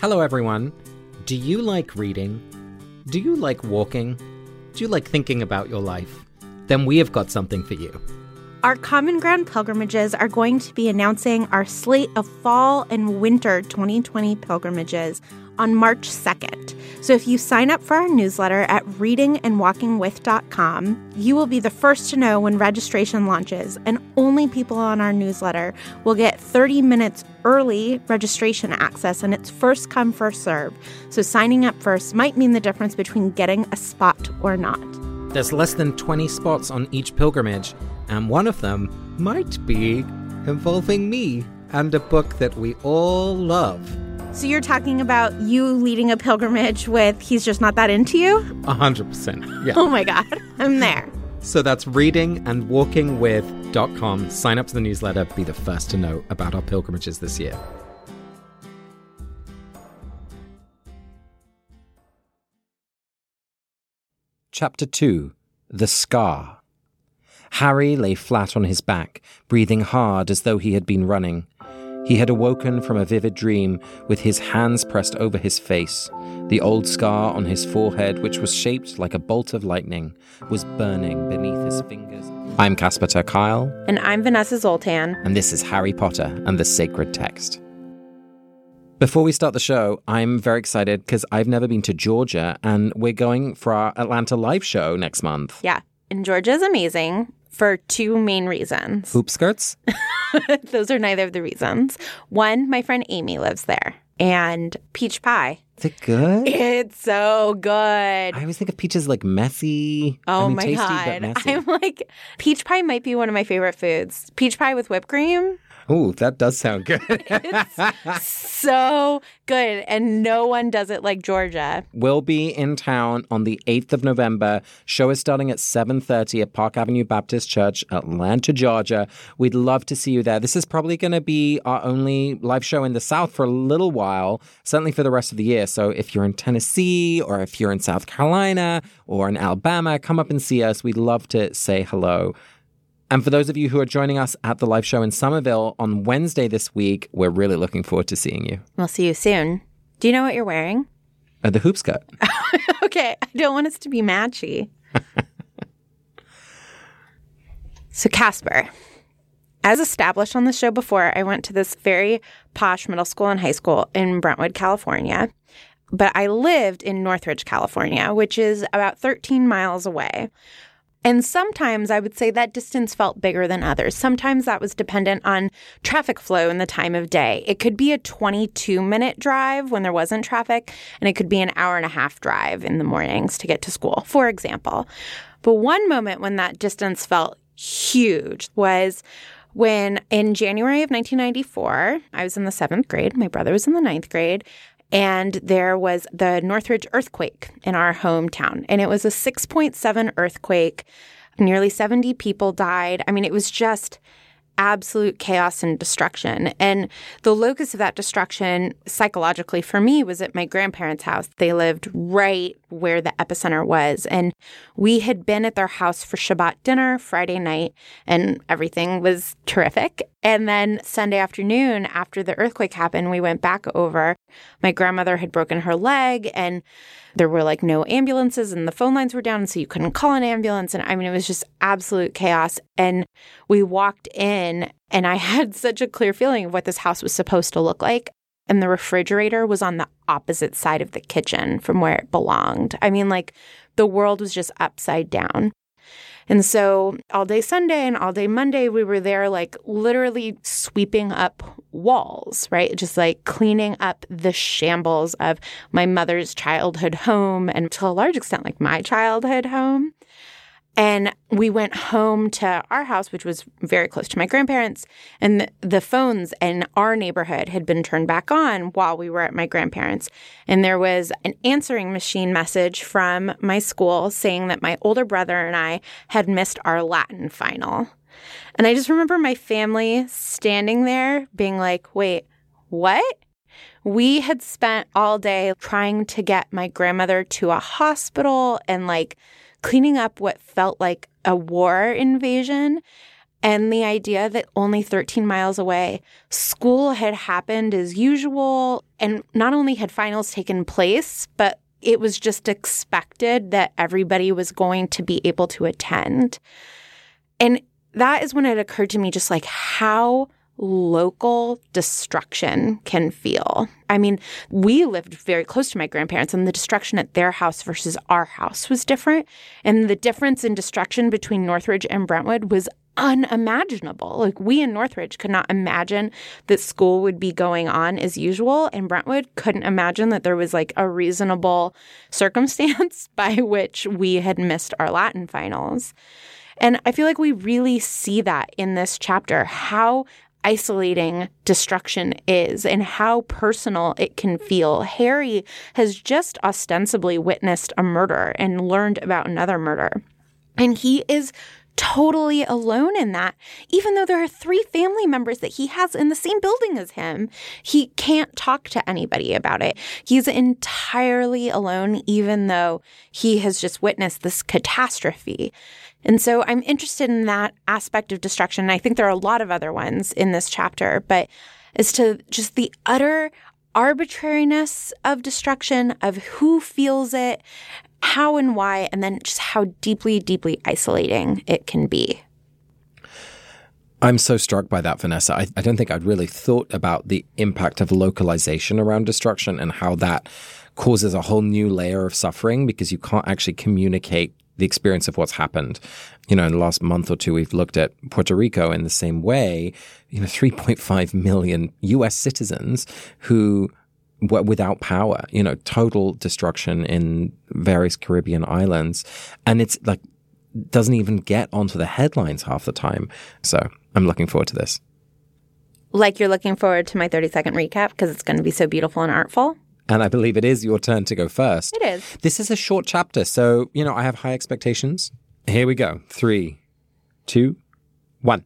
Hello, everyone. Do you like reading? Do you like walking? Do you like thinking about your life? Then we have got something for you. Our Common Ground pilgrimages are going to be announcing our slate of fall and winter 2020 pilgrimages on March 2nd. So if you sign up for our newsletter at readingandwalkingwith.com, you will be the first to know when registration launches, and only people on our newsletter will get 30 minutes early registration access, and it's first come, first serve. So signing up first might mean the difference between getting a spot or not. There's less than 20 spots on each pilgrimage, and one of them might be involving me and a book that we all love. So you're talking about you leading a pilgrimage with He's Just Not That Into You? A 100%. Yeah. Oh my God, I'm there. So that's readingandwalkingwith.com. Sign up to the newsletter, be the first to know about our pilgrimages this year. Chapter 2 The Scar Harry lay flat on his back, breathing hard as though he had been running. He had awoken from a vivid dream with his hands pressed over his face. The old scar on his forehead, which was shaped like a bolt of lightning, was burning beneath his fingers. I'm Casper ter Kuile, And I'm Vanessa Zoltan. and this is Harry Potter and the Sacred Text. Before we start the show, I'm very excited because I've never been to Georgia and we're going for our Atlanta live show next month. Yeah, and Georgia is amazing for two main reasons. Hoop skirts? Those are neither of the reasons. One, my friend Amy lives there, and peach pie. Is it good? It's so good. I always think of peaches like messy. I Oh mean, my tasty, but god. messy. I'm like peach pie might be one of my favorite foods. Peach pie with whipped cream. Ooh, that does sound good. So good. And no one does it like Georgia. we'll be in town on the 8th of November. Show is starting at 7:30 at Park Avenue Baptist Church, Atlanta, Georgia. We'd love to see you there. This is probably going to be our only live show in the South for a little while, certainly for the rest of the year. So if you're in Tennessee or if you're in South Carolina or in Alabama, come up and see us. We'd love to say hello. And for those of you who are joining us at the live show in Somerville on Wednesday this week, we're really looking forward to seeing you. We'll see you soon. Do you know what you're wearing? Uh, the hoop skirt. okay, I don't want us to be matchy. so, Casper, as established on the show before, I went to this very posh middle school and high school in Brentwood, California. But I lived in Northridge, California, which is about 13 miles away. And sometimes I would say that distance felt bigger than others. Sometimes that was dependent on traffic flow and the time of day. It could be a 22 minute drive when there wasn't traffic, and it could be an hour and a half drive in the mornings to get to school, for example. But one moment when that distance felt huge was when in January of 1994, I was in the seventh grade, my brother was in the ninth grade, and there was the Northridge earthquake in our hometown. And it was a 6.7 earthquake. Nearly 70 people died. I mean, it was just absolute chaos and destruction. And the locus of that destruction, psychologically for me, was at my grandparents' house. They lived right where the epicenter was. And we had been at their house for Shabbat dinner Friday night, and everything was terrific. And then Sunday afternoon, after the earthquake happened, we went back over. My grandmother had broken her leg, and there were like no ambulances, and the phone lines were down, so you couldn't call an ambulance. And I mean, it was just absolute chaos. And we walked in, and I had such a clear feeling of what this house was supposed to look like. And the refrigerator was on the opposite side of the kitchen from where it belonged. I mean, like the world was just upside down. And so all day Sunday and all day Monday, we were there, like literally sweeping up walls, right? Just like cleaning up the shambles of my mother's childhood home and to a large extent, like my childhood home. And we went home to our house, which was very close to my grandparents, and the, phones in our neighborhood had been turned back on while we were at my grandparents'. And there was an answering machine message from my school saying that my older brother and I had missed our Latin final. And I just remember my family standing there being like, wait, what? We had spent all day trying to get my grandmother to a hospital and like cleaning up what felt like a war invasion. And the idea that only 13 miles away, school had happened as usual. And not only had finals taken place, but it was just expected that everybody was going to be able to attend. And that is when it occurred to me just like how local destruction can feel. I mean, we lived very close to my grandparents, and the destruction at their house versus our house was different. And the difference in destruction between Northridge and Brentwood was unimaginable. Like, we in Northridge could not imagine that school would be going on as usual, and Brentwood couldn't imagine that there was like a reasonable circumstance by which we had missed our Latin finals. And I feel like we really see that in this chapter how isolating destruction is and how personal it can feel. Harry has just ostensibly witnessed a murder and learned about another murder. And he is totally alone in that. Even though there are three family members that he has in the same building as him, he can't talk to anybody about it. He's entirely alone, even though he has just witnessed this catastrophe. And so I'm interested in that aspect of destruction. And I think there are a lot of other ones in this chapter, but as to just the utter arbitrariness of destruction, of who feels it, how and why, and then just how deeply, deeply isolating it can be. I'm so struck by that, Vanessa. I, I, don't think I'd really thought about the impact of localization around destruction and how that causes a whole new layer of suffering because you can't actually communicate the experience of what's happened. You know, in the last month or two, we've looked at Puerto Rico in the same way. You know, 3.5 million US citizens who were without power, you know, total destruction in various Caribbean islands. And it's like, doesn't even get onto the headlines half the time. So I'm looking forward to this. Like you're looking forward to my 30 second recap because it's going to be so beautiful and artful. And I believe it is your turn to go first. It is. This is a short chapter, so, you know, I have high expectations. Here we go. Three, two, one.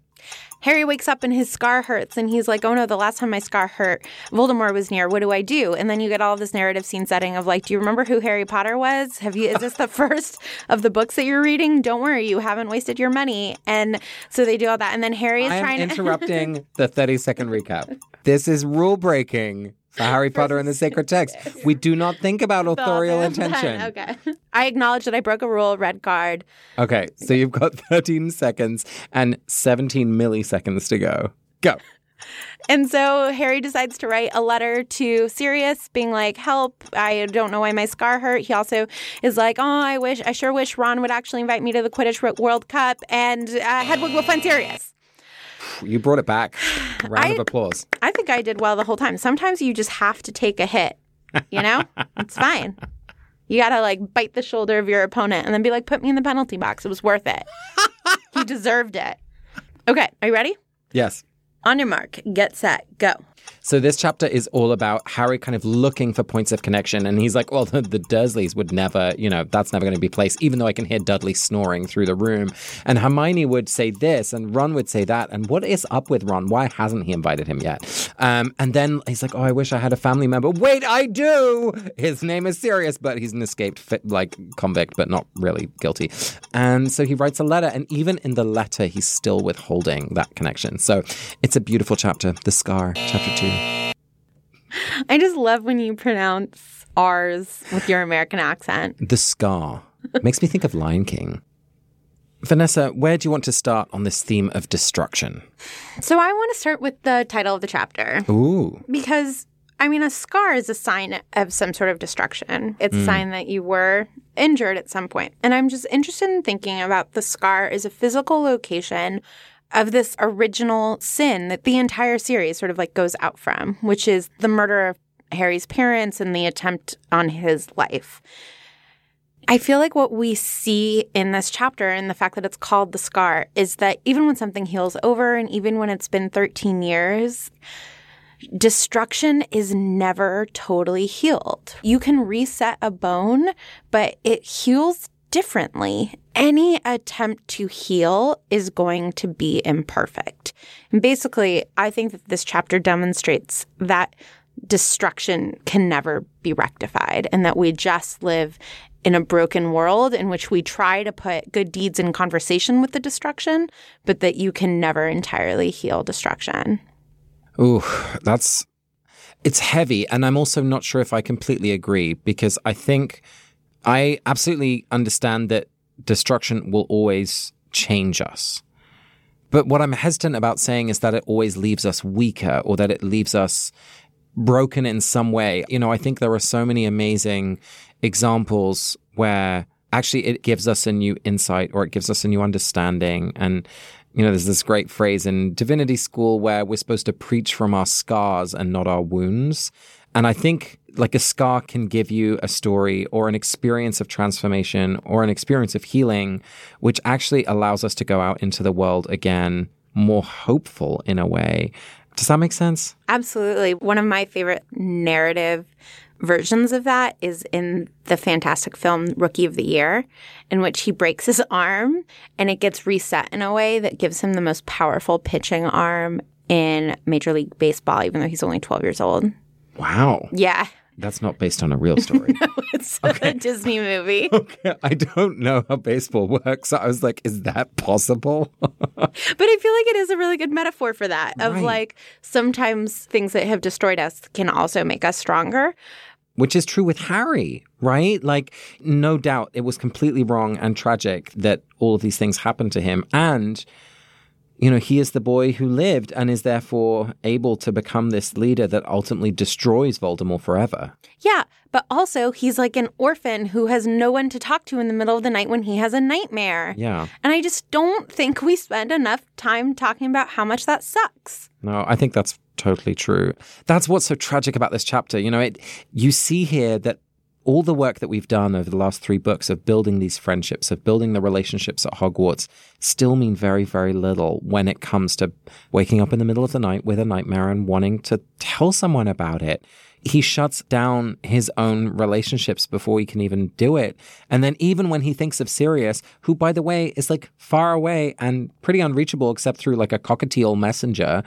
Harry wakes up and his scar hurts, and he's like, "Oh no, the last time my scar hurt, Voldemort was near. What do I do?" And then you get all this narrative scene setting of like, "Do you remember who Harry Potter was? Have you? Is this the first of the books that you're reading? Don't worry, you haven't wasted your money." And so they do all that, and then Harry is I trying am interrupting the 30 second recap. This is rule breaking for Harry Potter and the Sacred Text. We do not think about authorial intention. okay. I acknowledge that I broke a rule, red card. Okay, so you've got 13 seconds and 17 milliseconds to go. Go. And so Harry decides to write a letter to Sirius, being like, "Help! I don't know why my scar hurt." He also is like, "Oh, I wish, I sure wish Ron would actually invite me to the Quidditch World Cup, and uh, Hedwig will find Sirius." You brought it back. Round I, of applause. I think I did well the whole time. Sometimes you just have to take a hit. You know, it's fine. You gotta like bite the shoulder of your opponent and then be like, "Put me in the penalty box. It was worth it. he deserved it." Okay, are you ready? Yes. On your mark, get set, go. So this chapter is all about Harry kind of looking for points of connection, and he's like, "Well, the, the Dursleys would never, you know, that's never going to be placed." Even though I can hear Dudley snoring through the room, and Hermione would say this, and Ron would say that, and what is up with Ron? Why hasn't he invited him yet? Um, and then he's like, "Oh, I wish I had a family member." Wait, I do. His name is Sirius, but he's an escaped fit, like convict, but not really guilty. And so he writes a letter, and even in the letter, he's still withholding that connection. So it's a beautiful chapter, the scar, chapter I just love when you pronounce R's with your American accent. The scar makes me think of Lion King. Vanessa, where do you want to start on this theme of destruction? So I want to start with the title of the chapter. Ooh. Because I mean, a scar is a sign of some sort of destruction. It's mm. a sign that you were injured at some point. And I'm just interested in thinking about the scar as a physical location of this original sin that the entire series sort of like goes out from, which is the murder of Harry's parents and the attempt on his life. I feel like what we see in this chapter and the fact that it's called the scar is that even when something heals over and even when it's been 13 years, destruction is never totally healed. You can reset a bone, but it heals differently. Any attempt to heal is going to be imperfect. And basically, I think that this chapter demonstrates that destruction can never be rectified and that we just live in a broken world in which we try to put good deeds in conversation with the destruction, but that you can never entirely heal destruction. Ooh, that's it's heavy. And I'm also not sure if I completely agree because I think I absolutely understand that destruction will always change us. But what I'm hesitant about saying is that it always leaves us weaker or that it leaves us broken in some way. You know, I think there are so many amazing examples where actually it gives us a new insight or it gives us a new understanding. And, you know, there's this great phrase in divinity school where we're supposed to preach from our scars and not our wounds. And I think like a scar can give you a story or an experience of transformation or an experience of healing, which actually allows us to go out into the world again more hopeful in a way. Does that make sense? Absolutely. One of my favorite narrative versions of that is in the fantastic film Rookie of the Year, in which he breaks his arm and it gets reset in a way that gives him the most powerful pitching arm in Major League Baseball, even though he's only 12 years old. Wow. Yeah. That's not based on a real story. no, it's okay. a Disney movie. Okay. I don't know how baseball works. So I was like, is that possible? but I feel like it is a really good metaphor for that of right. like sometimes things that have destroyed us can also make us stronger. Which is true with Harry, right? Like, no doubt it was completely wrong and tragic that all of these things happened to him. And you know, he is the boy who lived and is therefore able to become this leader that ultimately destroys Voldemort forever. Yeah, but also he's like an orphan who has no one to talk to in the middle of the night when he has a nightmare. Yeah. And I just don't think we spend enough time talking about how much that sucks. No, I think that's totally true. That's what's so tragic about this chapter. You know, it you see here that all the work that we've done over the last three books of building these friendships, of building the relationships at Hogwarts, still mean very, very little when it comes to waking up in the middle of the night with a nightmare and wanting to tell someone about it. He shuts down his own relationships before he can even do it. And then even when he thinks of Sirius, who by the way is like far away and pretty unreachable except through like a cockatiel messenger,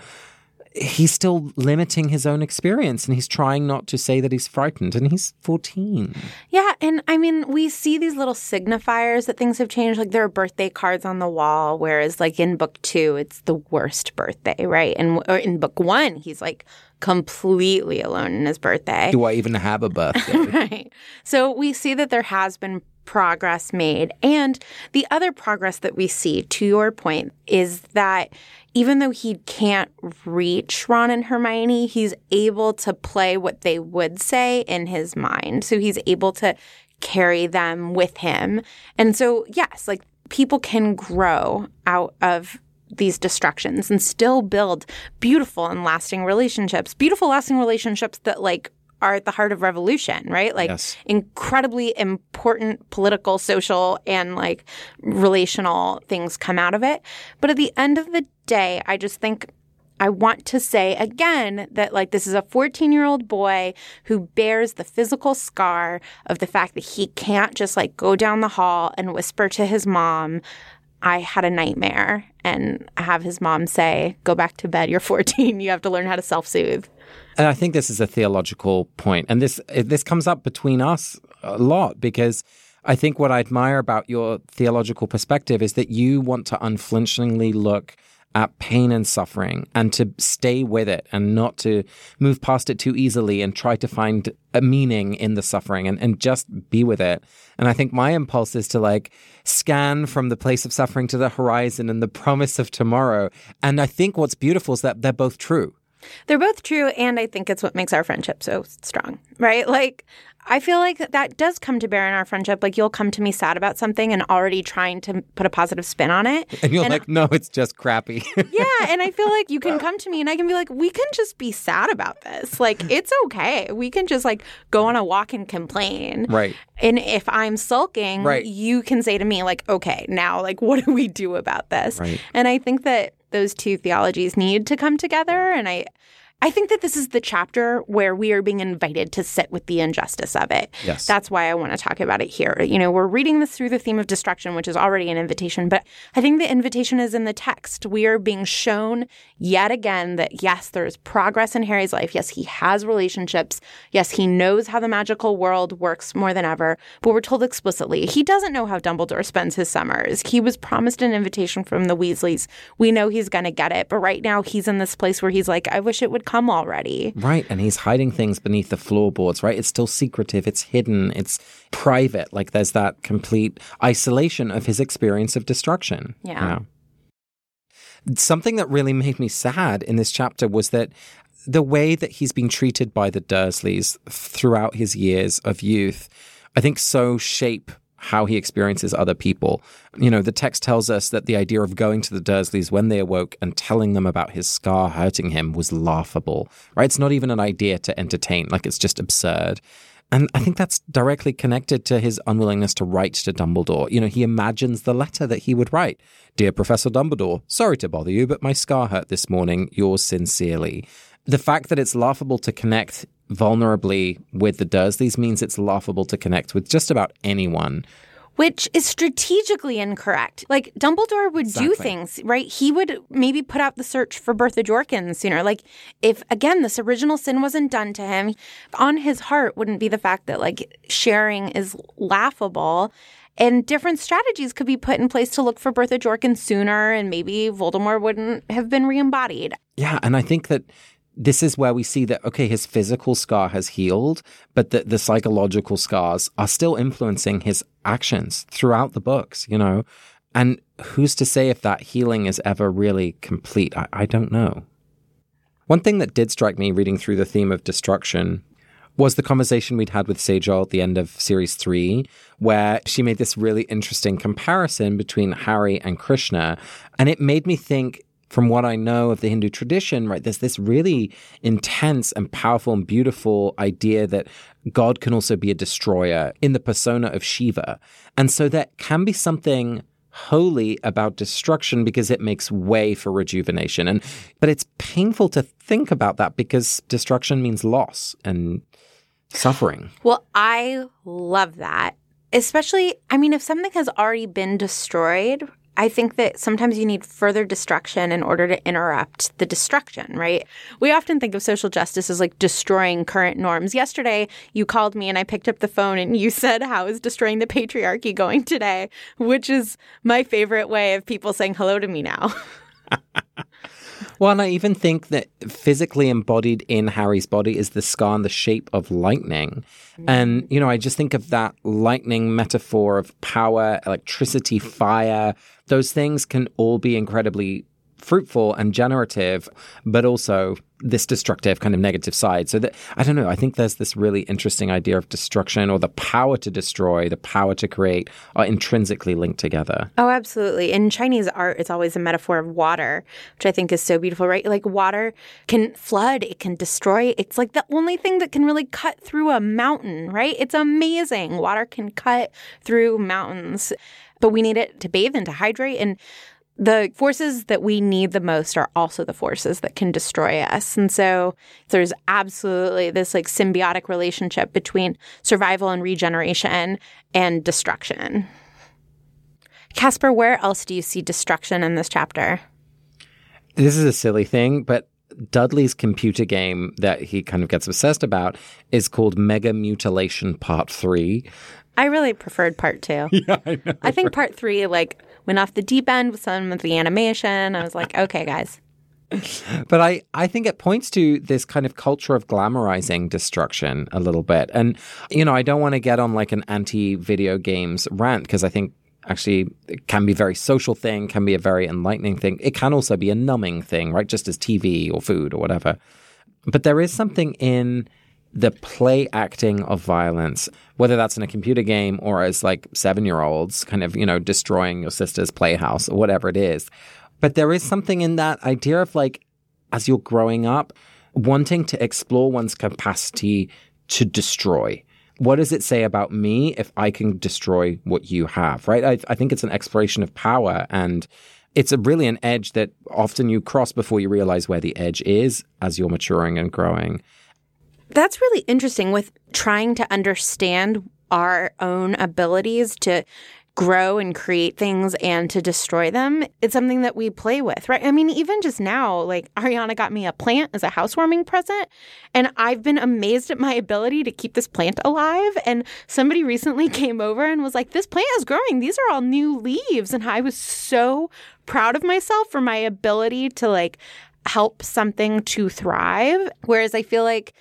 he's still limiting his own experience and he's trying not to say that he's frightened and he's 14. Yeah. And I mean, we see these little signifiers that things have changed. Like there are birthday cards on the wall, whereas like in book two, it's the worst birthday, right? And in book one, he's like completely alone in his birthday. Do I even have a birthday? right. So we see that there has been progress made. And the other progress that we see, to your point, is that even though he can't reach Ron and Hermione, he's able to play what they would say in his mind. So he's able to carry them with him. And so, yes, like people can grow out of these destructions and still build beautiful and lasting relationships, beautiful, lasting relationships that like are at the heart of revolution, right? Like yes. incredibly important political, social, and like relational things come out of it. But at the end of the day, I just think I want to say again that like this is a 14 year old boy who bears the physical scar of the fact that he can't just like go down the hall and whisper to his mom, I had a nightmare and have his mom say, Go back to bed. You're 14. You have to learn how to self soothe. And I think this is a theological point, and this this comes up between us a lot because I think what I admire about your theological perspective is that you want to unflinchingly look at pain and suffering and to stay with it and not to move past it too easily and try to find a meaning in the suffering and, and just be with it. And I think my impulse is to like scan from the place of suffering to the horizon and the promise of tomorrow. And I think what's beautiful is that they're both true. They're both true, and I think it's what makes our friendship so strong, right? Like, I feel like that does come to bear in our friendship. Like, you'll come to me sad about something and already trying to put a positive spin on it. And you're and, like, no, it's just crappy. yeah. And I feel like you can come to me and I can be like, we can just be sad about this. Like, it's okay. We can just like go on a walk and complain. Right. And if I'm sulking, right. you can say to me, like, okay, now, like, what do we do about this? Right. And I think that those two theologies need to come together. And I, I think that this is the chapter where we are being invited to sit with the injustice of it. Yes. That's why I want to talk about it here. You know, we're reading this through the theme of destruction, which is already an invitation, but I think the invitation is in the text. We are being shown yet again that yes, there's progress in Harry's life. Yes, he has relationships. Yes, he knows how the magical world works more than ever, but we're told explicitly he doesn't know how Dumbledore spends his summers. He was promised an invitation from the Weasleys. We know he's going to get it, but right now he's in this place where he's like, I wish it would come already. Right. And he's hiding things beneath the floorboards, right? It's still secretive, it's hidden, it's private. Like there's that complete isolation of his experience of destruction. Yeah. Something that really made me sad in this chapter was that the way that he's been treated by the Dursleys throughout his years of youth, I think so shape how he experiences other people. You know, the text tells us that the idea of going to the Dursleys when they awoke and telling them about his scar hurting him was laughable, right? It's not even an idea to entertain, like it's just absurd. And I think that's directly connected to his unwillingness to write to Dumbledore. You know, he imagines the letter that he would write Dear Professor Dumbledore, sorry to bother you, but my scar hurt this morning. Yours sincerely. The fact that it's laughable to connect vulnerably with the Dursleys means it's laughable to connect with just about anyone. Which is strategically incorrect. Like Dumbledore would do things, right? He would maybe put out the search for Bertha Jorkins sooner. Like if again this original sin wasn't done to him, on his heart wouldn't be the fact that like sharing is laughable. And different strategies could be put in place to look for Bertha Jorkins sooner, and maybe Voldemort wouldn't have been re-embodied. Yeah, and I think that this is where we see that okay, his physical scar has healed, but that the psychological scars are still influencing his actions throughout the books, you know? And who's to say if that healing is ever really complete? I, I don't know. One thing that did strike me reading through the theme of destruction was the conversation we'd had with Sejal at the end of series three, where she made this really interesting comparison between Harry and Krishna. And it made me think, from what I know of the Hindu tradition, right, there's this really intense and powerful and beautiful idea that God can also be a destroyer in the persona of Shiva. And so there can be something holy about destruction because it makes way for rejuvenation and but it's painful to think about that because destruction means loss and suffering Well, I love that. Especially, I mean, if something has already been destroyed, I think that sometimes you need further destruction in order to interrupt the destruction, right? We often think of social justice as like destroying current norms. Yesterday, you called me and I picked up the phone and you said, How is destroying the patriarchy going today? Which is my favorite way of people saying hello to me now. well and i even think that physically embodied in harry's body is the scar in the shape of lightning. And mm. you know i just think of that lightning metaphor of power electricity fire. Those things can all be incredibly fruitful and generative but also this destructive kind of negative side so that i don't know i think there's this really interesting idea of destruction or the power to destroy the power to create are intrinsically linked together Oh, absolutely. In Chinese art, it's always a metaphor of water, which I think is so beautiful, right? Like water can flood, it can destroy. It's like the only thing that can really cut through a mountain, right? It's amazing. Water can cut through mountains, but we need it to bathe and to hydrate. And the forces that we need the most are also the forces that can destroy us. And so there's absolutely this like symbiotic relationship between survival and regeneration and destruction. Casper, where else do you see destruction in this chapter? this is a silly thing, but Dudley's computer game that he kind of gets obsessed about is called Mega Mutilation Part 3. I really preferred part two. Yeah, I know. I think part three like went off the deep end with some of the animation. I was like, okay, guys. But I, I think it points to this kind of culture of glamorizing destruction a little bit. And, you know, I don't want to get on like an anti video games rant because I think actually it can be a very social thing, can be a very enlightening thing. It can also be a numbing thing, right? Just as TV or food or whatever. But there is something in the play acting of violence, whether that's in a computer game or as like seven year olds kind of, you know, destroying your sister's playhouse or whatever it is. But there is something in that idea of like, as you're growing up, wanting to explore one's capacity to destroy. What does it say about me if I can destroy what you have, right? I, I think it's an exploration of power and it's a brilliant edge that often you cross before you realize where the edge is as you're maturing and growing. That's really interesting with trying to understand our own abilities to grow and create things and to destroy them. It's something that we play with, right? I mean, even just now, like Ariana got me a plant as a housewarming present, and I've been amazed at my ability to keep this plant alive. And somebody recently came over and was like, This plant is growing. These are all new leaves. And I was so proud of myself for my ability to like help something to thrive. Whereas I feel like,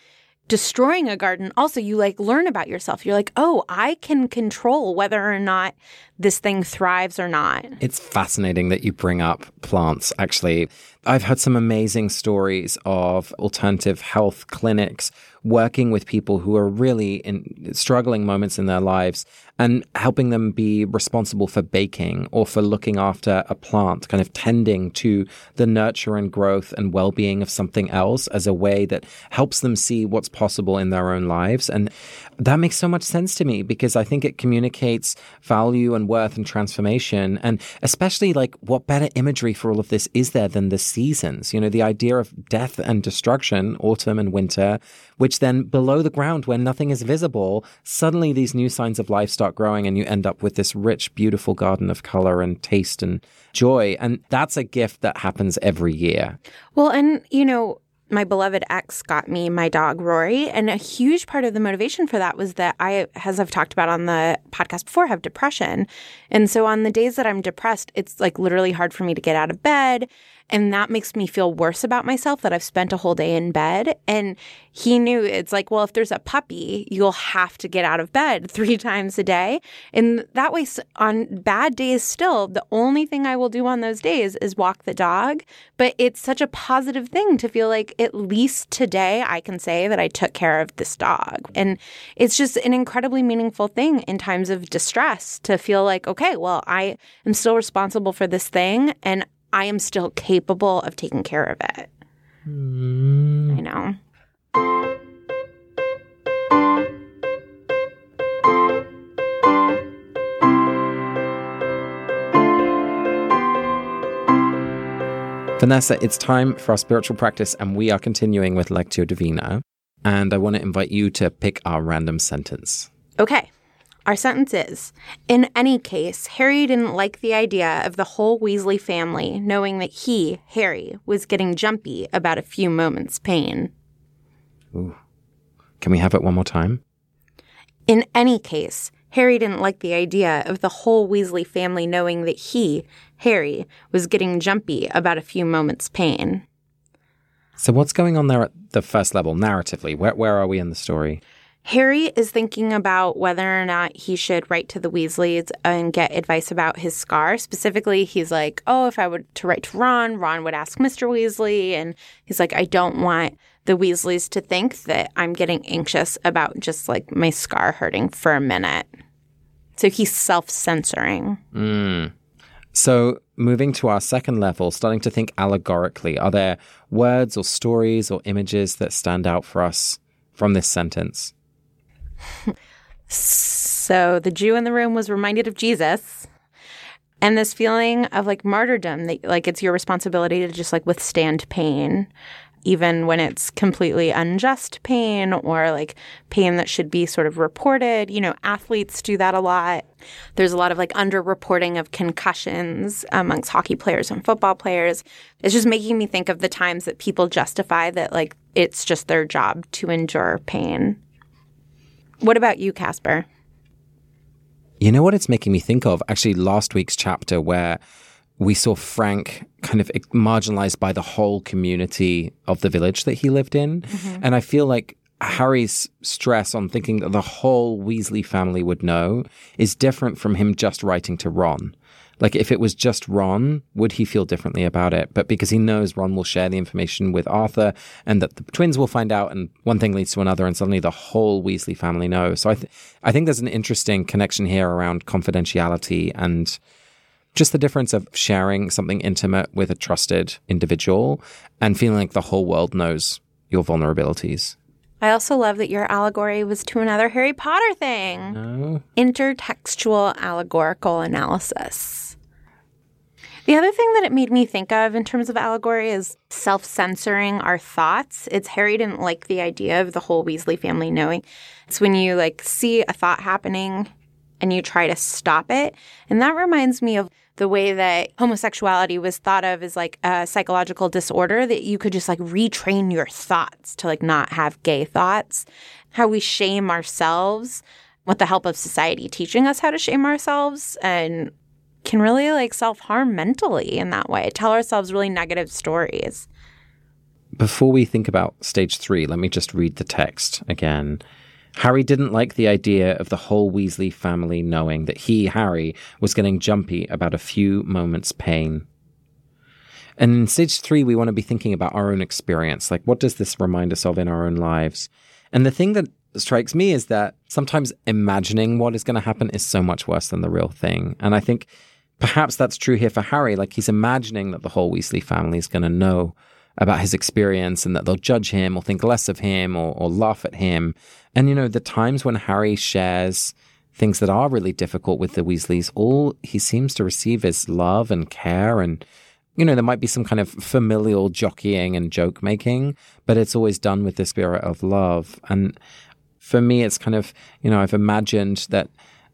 destroying a garden, also you like learn about yourself. You're like, oh, I can control whether or not this thing thrives or not. It's fascinating that you bring up plants. Actually, I've heard some amazing stories of alternative health clinics working with people who are really in struggling moments in their lives and helping them be responsible for baking or for looking after a plant, kind of tending to the nurture and growth and well being of something else as a way that helps them see what's possible in their own lives. And that makes so much sense to me because I think it communicates value and worth and transformation. And especially like what better imagery for all of this is there than the seasons? You know, the idea of death and destruction, autumn and winter, which then below the ground where nothing is visible, suddenly these new signs of life start growing and you end up with this rich, beautiful garden of color and taste and joy. And that's a gift that happens every year. Well, and, you know, my beloved ex got me my dog Rory. And a huge part of the motivation for that was that I, as I've talked about on the podcast before, have depression. And so on the days that I'm depressed, it's like literally hard for me to get out of bed. And that makes me feel worse about myself that I've spent a whole day in bed. And he knew it's like, well, if there's a puppy, you'll have to get out of bed three times a day. And that way, on bad days, still, the only thing I will do on those days is walk the dog. But it's such a positive thing to feel like at least today I can say that I took care of this dog. And it's just an incredibly meaningful thing in times of distress to feel like, okay, well, I am still responsible for this thing and I am still capable of taking care of it. Mm. I know. Vanessa, it's time for our spiritual practice, and we are continuing with Lectio Divina. And I want to invite you to pick our random sentence. Okay. Our sentence is In any case, Harry didn't like the idea of the whole Weasley family knowing that he, Harry, was getting jumpy about a few moments' pain. Ooh. Can we have it one more time? In any case, Harry didn't like the idea of the whole Weasley family knowing that he, Harry, was getting jumpy about a few moments' pain. So, what's going on there at the first level, narratively? Where, where are we in the story? Harry is thinking about whether or not he should write to the Weasleys and get advice about his scar. Specifically, he's like, oh, if I were to write to Ron, Ron would ask Mr. Weasley. And he's like, I don't want the Weasleys to think that I'm getting anxious about just like my scar hurting for a minute. So he's self censoring. Mm. So, moving to our second level, starting to think allegorically, are there words or stories or images that stand out for us from this sentence? So the Jew in the room was reminded of Jesus and this feeling of like martyrdom that like it's your responsibility to just like withstand pain even when it's completely unjust pain or like pain that should be sort of reported. You know, athletes do that a lot. There's a lot of like underreporting of concussions amongst hockey players and football players. It's just making me think of the times that people justify that like it's just their job to endure pain. What about you, Casper? You know what it's making me think of? Actually, last week's chapter where we saw Frank kind of marginalized by the whole community of the village that he lived in. Mm-hmm. And I feel like Harry's stress on thinking that the whole Weasley family would know is different from him just writing to Ron. Like, if it was just Ron, would he feel differently about it? But because he knows Ron will share the information with Arthur and that the twins will find out, and one thing leads to another, and suddenly the whole Weasley family knows. So I, th- I think there's an interesting connection here around confidentiality and just the difference of sharing something intimate with a trusted individual and feeling like the whole world knows your vulnerabilities. I also love that your allegory was to another Harry Potter thing no. intertextual allegorical analysis. The other thing that it made me think of in terms of allegory is self censoring our thoughts. It's Harry didn't like the idea of the whole Weasley family knowing. It's when you like see a thought happening and you try to stop it. And that reminds me of the way that homosexuality was thought of as like a psychological disorder that you could just like retrain your thoughts to like not have gay thoughts. How we shame ourselves with the help of society teaching us how to shame ourselves and can really like self harm mentally in that way, tell ourselves really negative stories. Before we think about stage three, let me just read the text again. Harry didn't like the idea of the whole Weasley family knowing that he, Harry, was getting jumpy about a few moments' pain. And in stage three, we want to be thinking about our own experience. Like, what does this remind us of in our own lives? And the thing that strikes me is that sometimes imagining what is going to happen is so much worse than the real thing. And I think perhaps that's true here for Harry. Like he's imagining that the whole Weasley family is going to know about his experience and that they'll judge him or think less of him or, or laugh at him. And, you know, the times when Harry shares things that are really difficult with the Weasleys, all he seems to receive is love and care and you know, there might be some kind of familial jockeying and joke making, but it's always done with the spirit of love. And for me, it's kind of, you know, I've imagined that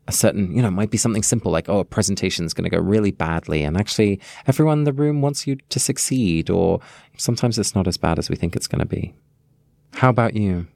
a certain, you know, might be something simple like, oh, a presentation is going to go really badly. And actually, everyone in the room wants you to succeed. Or sometimes it's not as bad as we think it's going to be. How about you?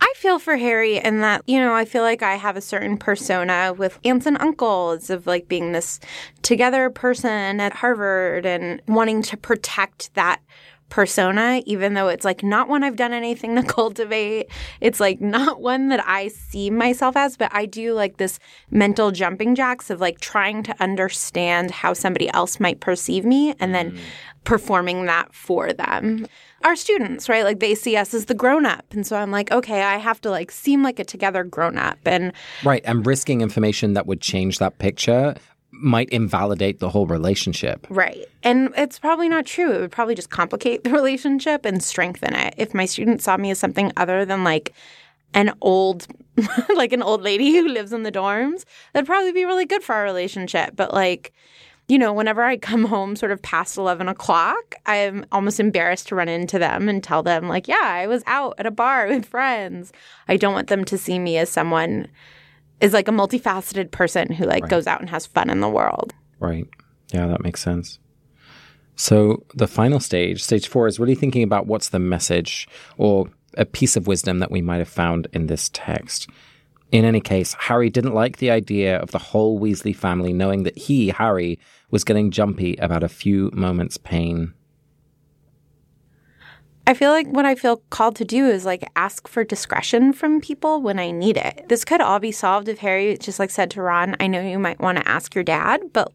I feel for Harry in that, you know, I feel like I have a certain persona with aunts and uncles of like being this together person at Harvard and wanting to protect that persona, even though it's like not one I've done anything to cultivate. It's like not one that I see myself as, but I do like this mental jumping jacks of like trying to understand how somebody else might perceive me and then mm. performing that for them. Our students, right? Like they see us as the grown up. And so I'm like, okay, I have to like seem like a together grown up. And right. And risking information that would change that picture might invalidate the whole relationship. Right. And it's probably not true. It would probably just complicate the relationship and strengthen it. If my students saw me as something other than like an old like an old lady who lives in the dorms, that'd probably be really good for our relationship. But like you know, whenever I come home sort of past 11 o'clock, I'm almost embarrassed to run into them and tell them, like, yeah, I was out at a bar with friends. I don't want them to see me as someone is like a multifaceted person who like right. goes out and has fun in the world. Right. Yeah, that makes sense. So the final stage, stage four, is really thinking about what's the message or a piece of wisdom that we might have found in this text. In any case, Harry didn't like the idea of the whole Weasley family knowing that he, Harry, was getting jumpy about a few moments' pain. I feel like what I feel called to do is like ask for discretion from people when I need it. This could all be solved if Harry just like said to Ron, I know you might want to ask your dad, but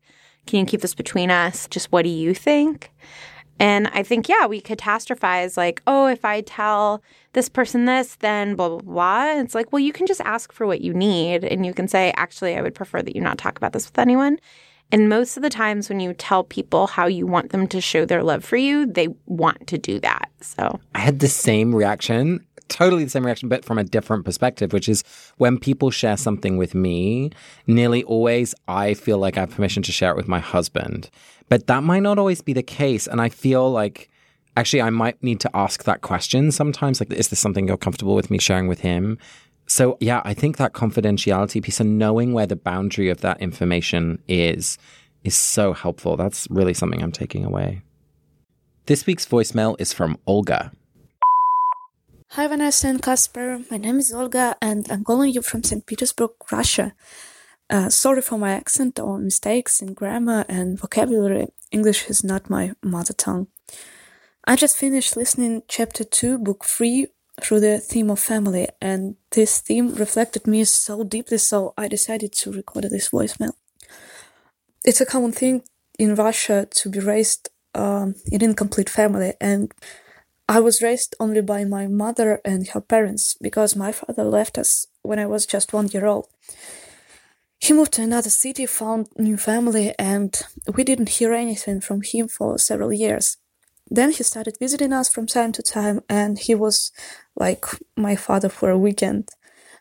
can you keep this between us? Just what do you think? And I think, yeah, we catastrophize like, oh, if I tell this person this, then blah, blah, blah. It's like, well, you can just ask for what you need. And you can say, actually, I would prefer that you not talk about this with anyone. And most of the times when you tell people how you want them to show their love for you, they want to do that. So I had the same reaction, totally the same reaction, but from a different perspective, which is when people share something with me, nearly always I feel like I have permission to share it with my husband. But that might not always be the case. And I feel like actually I might need to ask that question sometimes. Like, is this something you're comfortable with me sharing with him? So, yeah, I think that confidentiality piece and knowing where the boundary of that information is is so helpful. That's really something I'm taking away. This week's voicemail is from Olga. Hi, Vanessa and Casper. My name is Olga, and I'm calling you from St. Petersburg, Russia. Uh, sorry for my accent or mistakes in grammar and vocabulary. English is not my mother tongue. I just finished listening chapter 2, book 3 through the theme of family, and this theme reflected me so deeply, so I decided to record this voicemail. It's a common thing in Russia to be raised um, in incomplete family, and I was raised only by my mother and her parents because my father left us when I was just one year old. He moved to another city, found new family, and we didn't hear anything from him for several years. Then he started visiting us from time to time, and he was like my father for a weekend.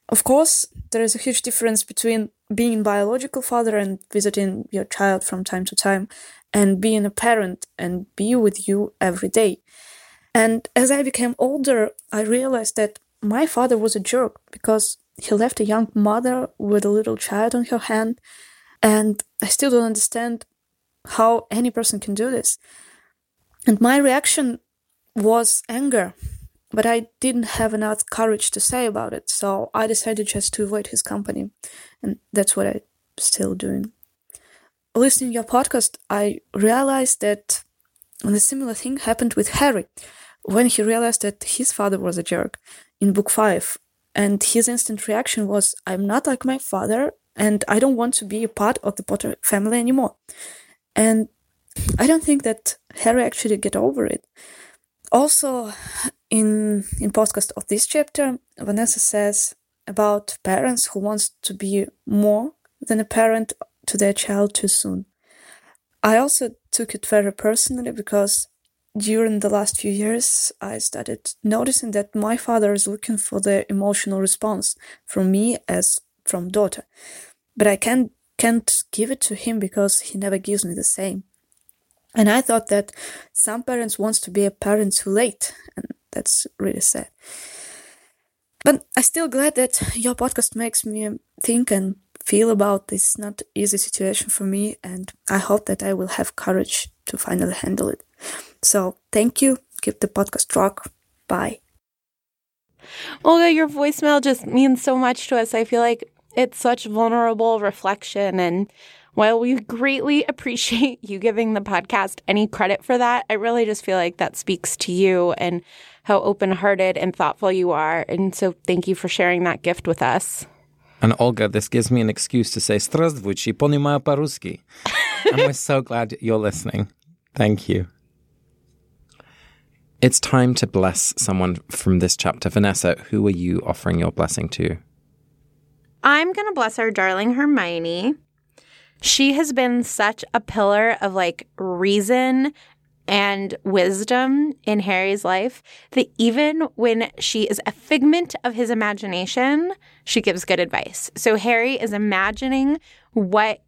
Of course, there is a huge difference between being biological father and visiting your child from time to time. and being a parent and be with you every day. And as I became older, I realized that my father was a jerk because he left a young mother with a little child on her hand. And I still don't understand how any person can do this. And my reaction was anger, but I didn't have enough courage to say about it. So I decided just to avoid his company. And that's what I'm still doing. Listening to your podcast, I realized that a similar thing happened with Harry when he realized that his father was a jerk in book five. And his instant reaction was, I'm not like my father, and I don't want to be a part of the Potter family anymore. And I don't think that Harry actually get over it. Also, in in podcast of this chapter, Vanessa says about parents who wants to be more than a parent to their child too soon. I also took it very personally because during the last few years, I started noticing that my father is looking for the emotional response from me as from daughter, but I can't can't give it to him because he never gives me the same. And I thought that some parents wants to be a parent too late, and that's really sad. But I'm still glad that your podcast makes me think and feel about this not easy situation for me, and I hope that I will have courage to finally handle it. So thank you. Keep the podcast rock. Bye. Olga, your voicemail just means so much to us. I feel like it's such vulnerable reflection. And while we greatly appreciate you giving the podcast any credit for that, I really just feel like that speaks to you and how open hearted and thoughtful you are. And so thank you for sharing that gift with us. And Olga, this gives me an excuse to say Здравствуйте, понимаю по-русски. and we're so glad you're listening. Thank you. It's time to bless someone from this chapter. Vanessa, who are you offering your blessing to? I'm going to bless our darling Hermione. She has been such a pillar of like reason and wisdom in Harry's life that even when she is a figment of his imagination, she gives good advice. So Harry is imagining what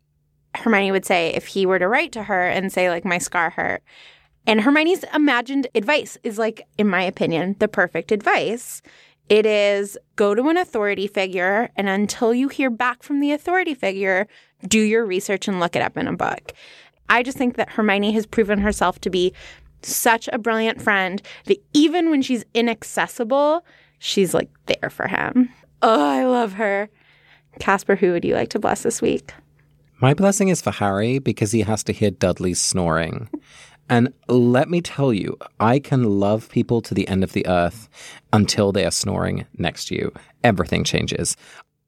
Hermione would say if he were to write to her and say, like, my scar hurt. And Hermione's imagined advice is like, in my opinion, the perfect advice. It is go to an authority figure, and until you hear back from the authority figure, do your research and look it up in a book. I just think that Hermione has proven herself to be such a brilliant friend that even when she's inaccessible, she's like there for him. Oh, I love her. Casper, who would you like to bless this week? My blessing is for Harry because he has to hear Dudley snoring. And let me tell you, I can love people to the end of the earth until they are snoring next to you. Everything changes.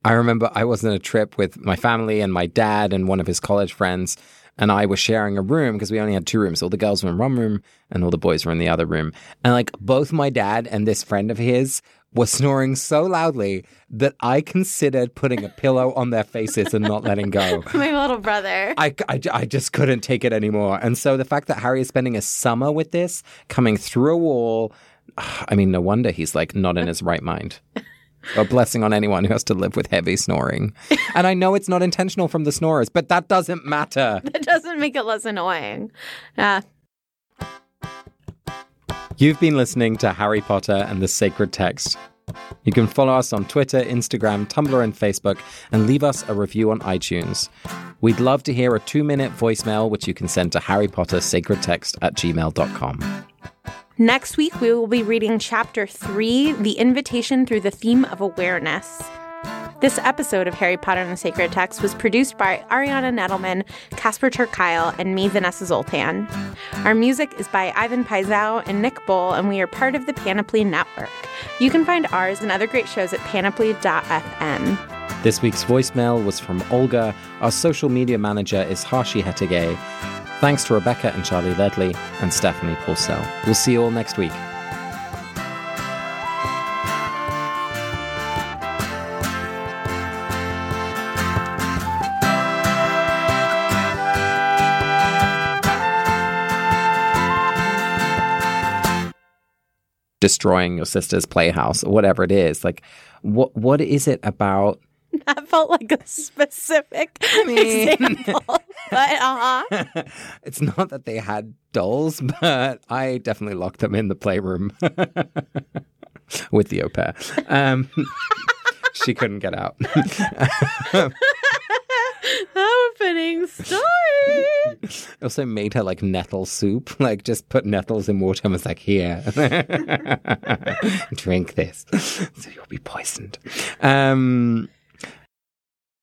I remember I was on a trip with my family and my dad and one of his college friends, and I was sharing a room because we only had two rooms. All the girls were in one room and all the boys were in the other room. And like both my dad and this friend of his were snoring so loudly that I considered putting a pillow on their faces and not letting go. My little brother. I, I, I just couldn't take it anymore. And so the fact that Harry is spending a summer with this, coming through a wall, I mean, no wonder he's like not in his right mind. A blessing on anyone who has to live with heavy snoring. And I know it's not intentional from the snorers, but that doesn't matter. That doesn't make it less annoying. Yeah. You've been listening to Harry Potter and the Sacred Text. You can follow us on Twitter, Instagram, Tumblr, and Facebook, and leave us a review on iTunes. We'd love to hear a two minute voicemail, which you can send to Harry Potter Sacred Text at gmail.com. Next week, we will be reading Chapter 3 The Invitation Through the Theme of Awareness. This episode of Harry Potter and the Sacred Text was produced by Ariana Nedelman, Casper ter Kuile, and me, Vanessa Zoltan. Our music is by Ivan Paisau and Nick Bull, and we are part of the Panoply Network. You can find ours and other great shows at panoply.fm. This week's voicemail was from Olga. Our social media manager is Hashi Hetage. Thanks to Rebecca and Charlie Ledley and Stephanie Paulsell. We'll see you all next week. destroying your sister's playhouse or whatever it is like what what is it about that felt like a specific mean- example. but uh-huh. it's not that they had dolls, but I definitely locked them in the playroom with the au pair. Um, she couldn't get out. Opening story. also made her like nettle soup, like just put nettles in water and was like, here, drink this. So you'll be poisoned. Um,